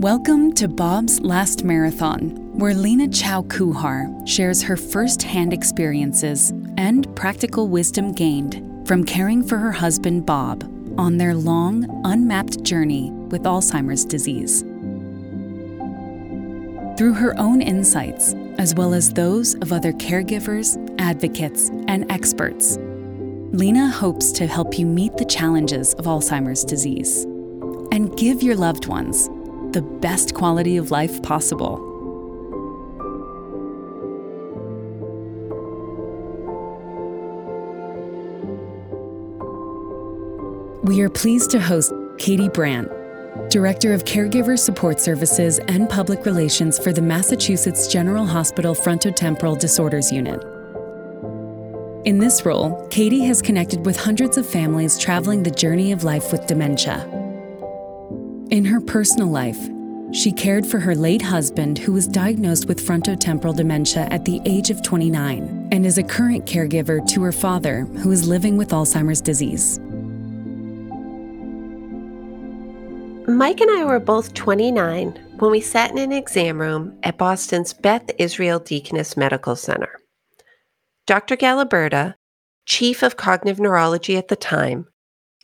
Welcome to Bob's Last Marathon, where Lena Chow Kuhar shares her first hand experiences and practical wisdom gained from caring for her husband Bob on their long, unmapped journey with Alzheimer's disease. Through her own insights, as well as those of other caregivers, advocates, and experts, Lena hopes to help you meet the challenges of Alzheimer's disease and give your loved ones the best quality of life possible. We are pleased to host Katie Brandt, Director of Caregiver Support Services and Public Relations for the Massachusetts General Hospital Frontotemporal Disorders Unit. In this role, Katie has connected with hundreds of families traveling the journey of life with dementia. In her personal life, she cared for her late husband who was diagnosed with frontotemporal dementia at the age of 29 and is a current caregiver to her father who is living with Alzheimer's disease. Mike and I were both 29 when we sat in an exam room at Boston's Beth Israel Deaconess Medical Center. Dr. Galaburda, chief of cognitive neurology at the time,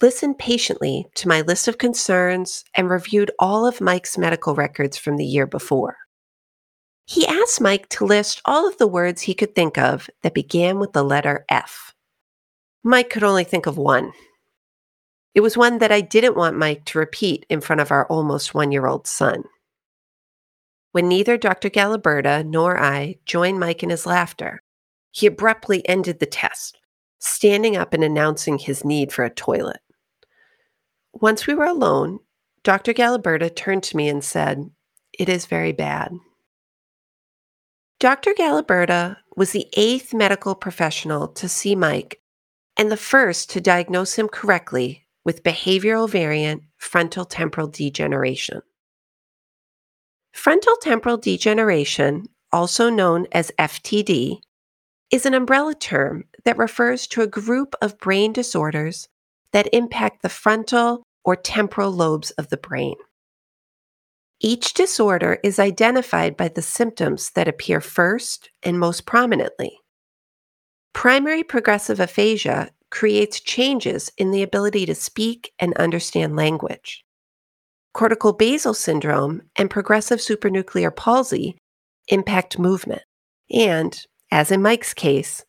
listened patiently to my list of concerns and reviewed all of Mike's medical records from the year before. He asked Mike to list all of the words he could think of that began with the letter F. Mike could only think of one. It was one that I didn't want Mike to repeat in front of our almost one year old son. When neither Dr. Galaburda nor I joined Mike in his laughter, he abruptly ended the test, standing up and announcing his need for a toilet. Once we were alone, Dr. Galaburda turned to me and said, It is very bad. Dr. Galaburda was the eighth medical professional to see Mike and the first to diagnose him correctly with behavioral variant frontal temporal degeneration. Frontal temporal degeneration, also known as FTD, is an umbrella term that refers to a group of brain disorders that impact the frontal or temporal lobes of the brain. Each disorder is identified by the symptoms that appear first and most prominently. Primary progressive aphasia creates changes in the ability to speak and understand language. Cortical basal syndrome and progressive supranuclear palsy impact movement. And, as in Mike's case,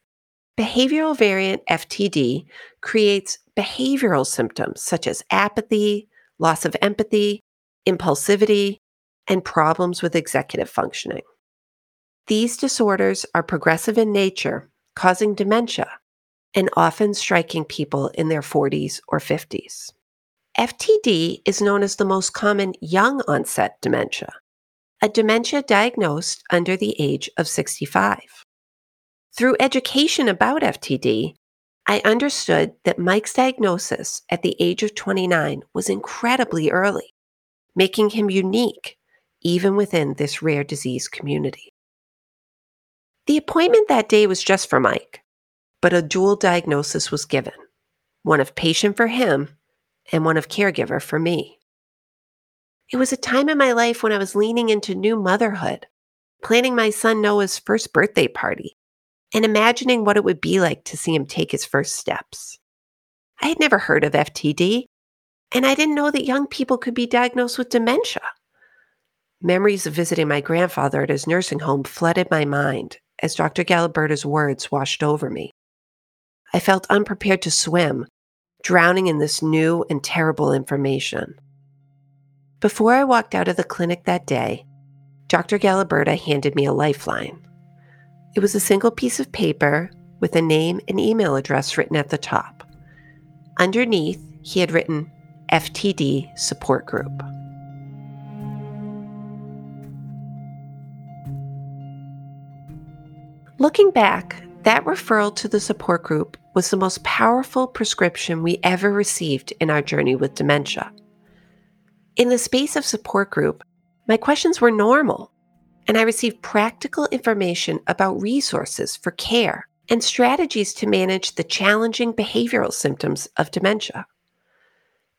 behavioral variant FTD creates behavioral symptoms such as apathy, loss of empathy, impulsivity, and problems with executive functioning. These disorders are progressive in nature, causing dementia, and often striking people in their 40s or 50s. FTD is known as the most common young onset dementia, a dementia diagnosed under the age of 65. Through education about FTD, I understood that Mike's diagnosis at the age of 29 was incredibly early, making him unique even within this rare disease community. The appointment that day was just for Mike, but a dual diagnosis was given one of patient for him and one of caregiver for me. It was a time in my life when I was leaning into new motherhood, planning my son Noah's first birthday party, and imagining what it would be like to see him take his first steps. I had never heard of FTD, and I didn't know that young people could be diagnosed with dementia. Memories of visiting my grandfather at his nursing home flooded my mind as Dr. Galaburda's words washed over me. I felt unprepared to swim, drowning in this new and terrible information. Before I walked out of the clinic that day, Dr. Galaburda handed me a lifeline. It was a single piece of paper with a name and email address written at the top. Underneath, he had written FTD Support Group. Looking back, that referral to the support group was the most powerful prescription we ever received in our journey with dementia. In the space of support group, my questions were normal and I received practical information about resources for care and strategies to manage the challenging behavioral symptoms of dementia.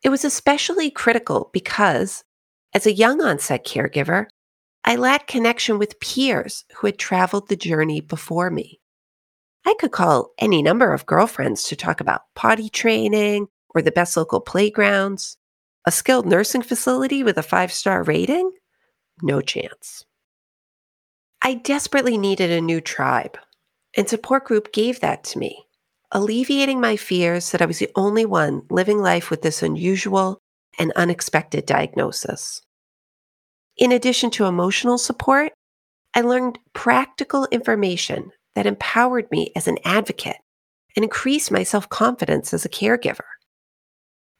It was especially critical because, As a young onset caregiver, I lacked connection with peers who had traveled the journey before me. I could call any number of girlfriends to talk about potty training or the best local playgrounds. A skilled nursing facility with a five star rating? No chance. I desperately needed a new tribe, and support group gave that to me, alleviating my fears that I was the only one living life with this unusual and unexpected diagnosis. In addition to emotional support, I learned practical information that empowered me as an advocate and increased my self confidence as a caregiver.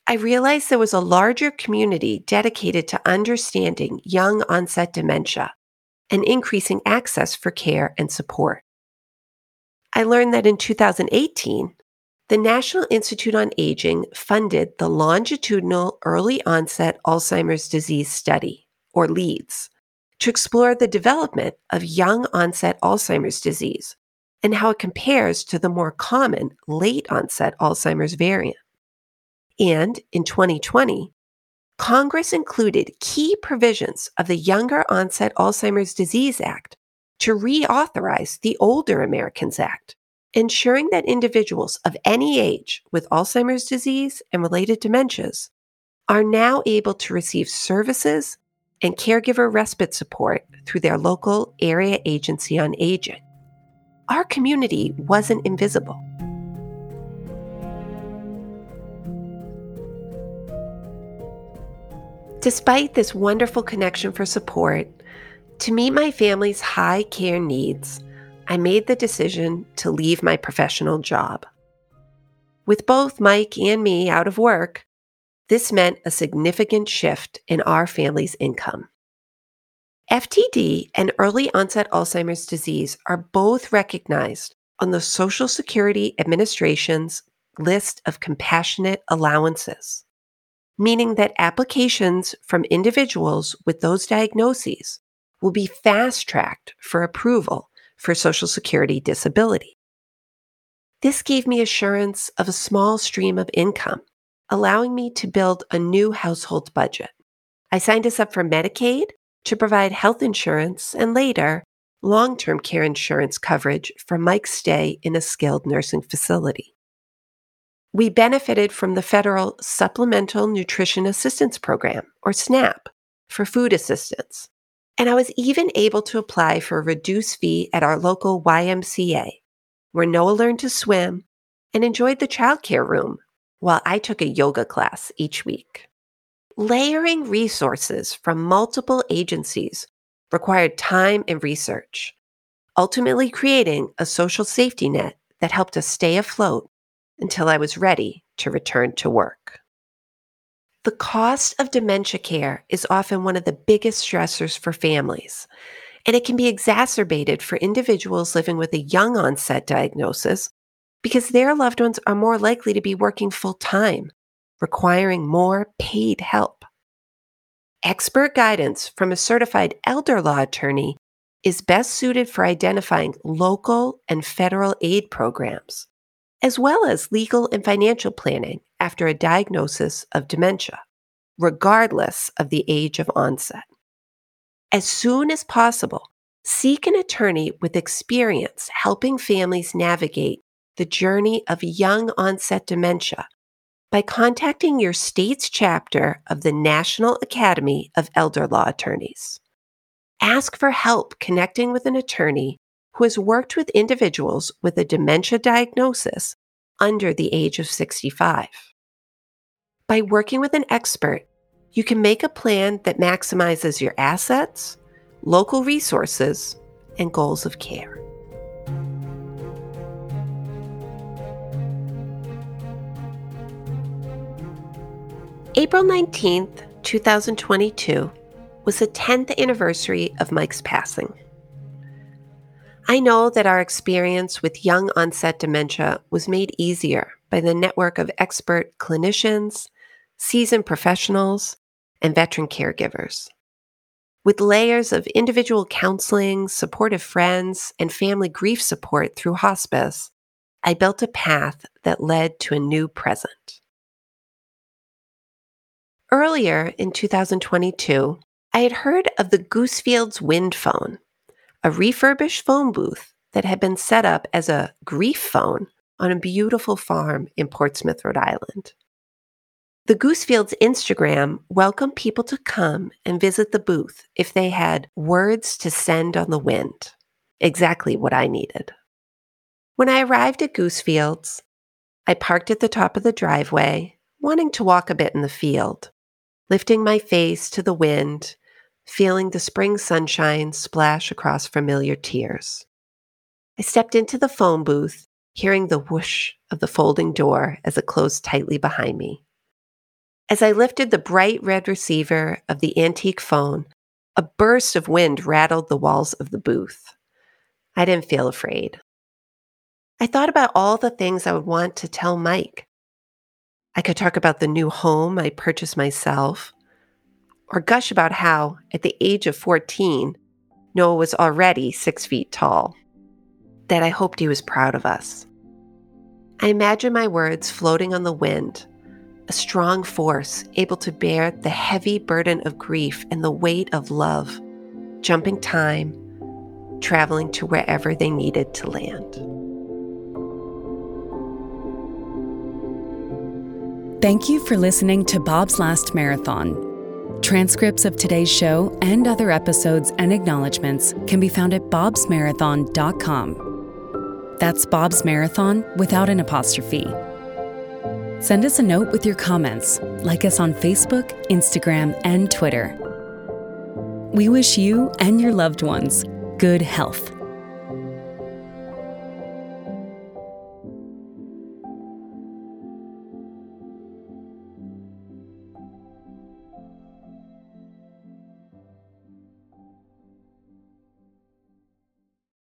I realized there was a larger community dedicated to understanding young onset dementia and increasing access for care and support. I learned that in 2018, the National Institute on Aging funded the Longitudinal Early Onset Alzheimer's Disease Study, or LEADS, to explore the development of young onset Alzheimer's disease and how it compares to the more common late onset Alzheimer's variant. And in 2020, Congress included key provisions of the Younger Onset Alzheimer's Disease Act to reauthorize the Older Americans Act, ensuring that individuals of any age with Alzheimer's disease and related dementias are now able to receive services and caregiver respite support through their local area agency on aging. Our community wasn't invisible. Despite this wonderful connection for support, to meet my family's high care needs, I made the decision to leave my professional job. With both Mike and me out of work, this meant a significant shift in our family's income. FTD and early onset Alzheimer's disease are both recognized on the Social Security Administration's list of compassionate allowances meaning that applications from individuals with those diagnoses will be fast tracked for approval for Social Security disability. This gave me assurance of a small stream of income, allowing me to build a new household budget. I signed us up for Medicaid to provide health insurance and later long term care insurance coverage for Mike's stay in a skilled nursing facility. We benefited from the federal Supplemental Nutrition Assistance Program, or SNAP, for food assistance. And I was even able to apply for a reduced fee at our local YMCA, where Noah learned to swim and enjoyed the childcare room while I took a yoga class each week. Layering resources from multiple agencies required time and research, ultimately creating a social safety net that helped us stay afloat until I was ready to return to work. The cost of dementia care is often one of the biggest stressors for families, and it can be exacerbated for individuals living with a young onset diagnosis because their loved ones are more likely to be working full time, requiring more paid help. Expert guidance from a certified elder law attorney is best suited for identifying local and federal aid programs as well as legal and financial planning after a diagnosis of dementia, regardless of the age of onset. As soon as possible, seek an attorney with experience helping families navigate the journey of young onset dementia by contacting your state's chapter of the National Academy of Elder Law Attorneys. Ask for help connecting with an attorney who has worked with individuals with a dementia diagnosis under the age of 65. By working with an expert, you can make a plan that maximizes your assets, local resources, and goals of care. April 19th, 2022 was the 10th anniversary of Mike's passing. I know that our experience with young onset dementia was made easier by the network of expert clinicians, seasoned professionals, and veteran caregivers. With layers of individual counseling, supportive friends, and family grief support through hospice, I built a path that led to a new present. Earlier in 2022, I had heard of the Goosefields Wind Phone, a refurbished phone booth that had been set up as a grief phone on a beautiful farm in Portsmouth, Rhode Island. The Goosefields Instagram welcomed people to come and visit the booth if they had words to send on the wind. Exactly what I needed. When I arrived at Goosefields, I parked at the top of the driveway, wanting to walk a bit in the field, lifting my face to the wind, feeling the spring sunshine splash across familiar tears. I stepped into the phone booth, hearing the whoosh of the folding door as it closed tightly behind me. As I lifted the bright red receiver of the antique phone, a burst of wind rattled the walls of the booth. I didn't feel afraid. I thought about all the things I would want to tell Mike. I could talk about the new home I purchased myself, or gush about how, at the age of 14, Noah was already six feet tall that I hoped he was proud of us. I imagine my words floating on the wind, a strong force able to bear the heavy burden of grief and the weight of love, jumping time, traveling to wherever they needed to land. Thank you for listening to Bob's Last Marathon. Transcripts of today's show and other episodes and acknowledgments can be found at bobsmarathon.com. That's Bob's Marathon without an apostrophe. Send us a note with your comments. Like us on Facebook, Instagram, and Twitter. We wish you and your loved ones good health.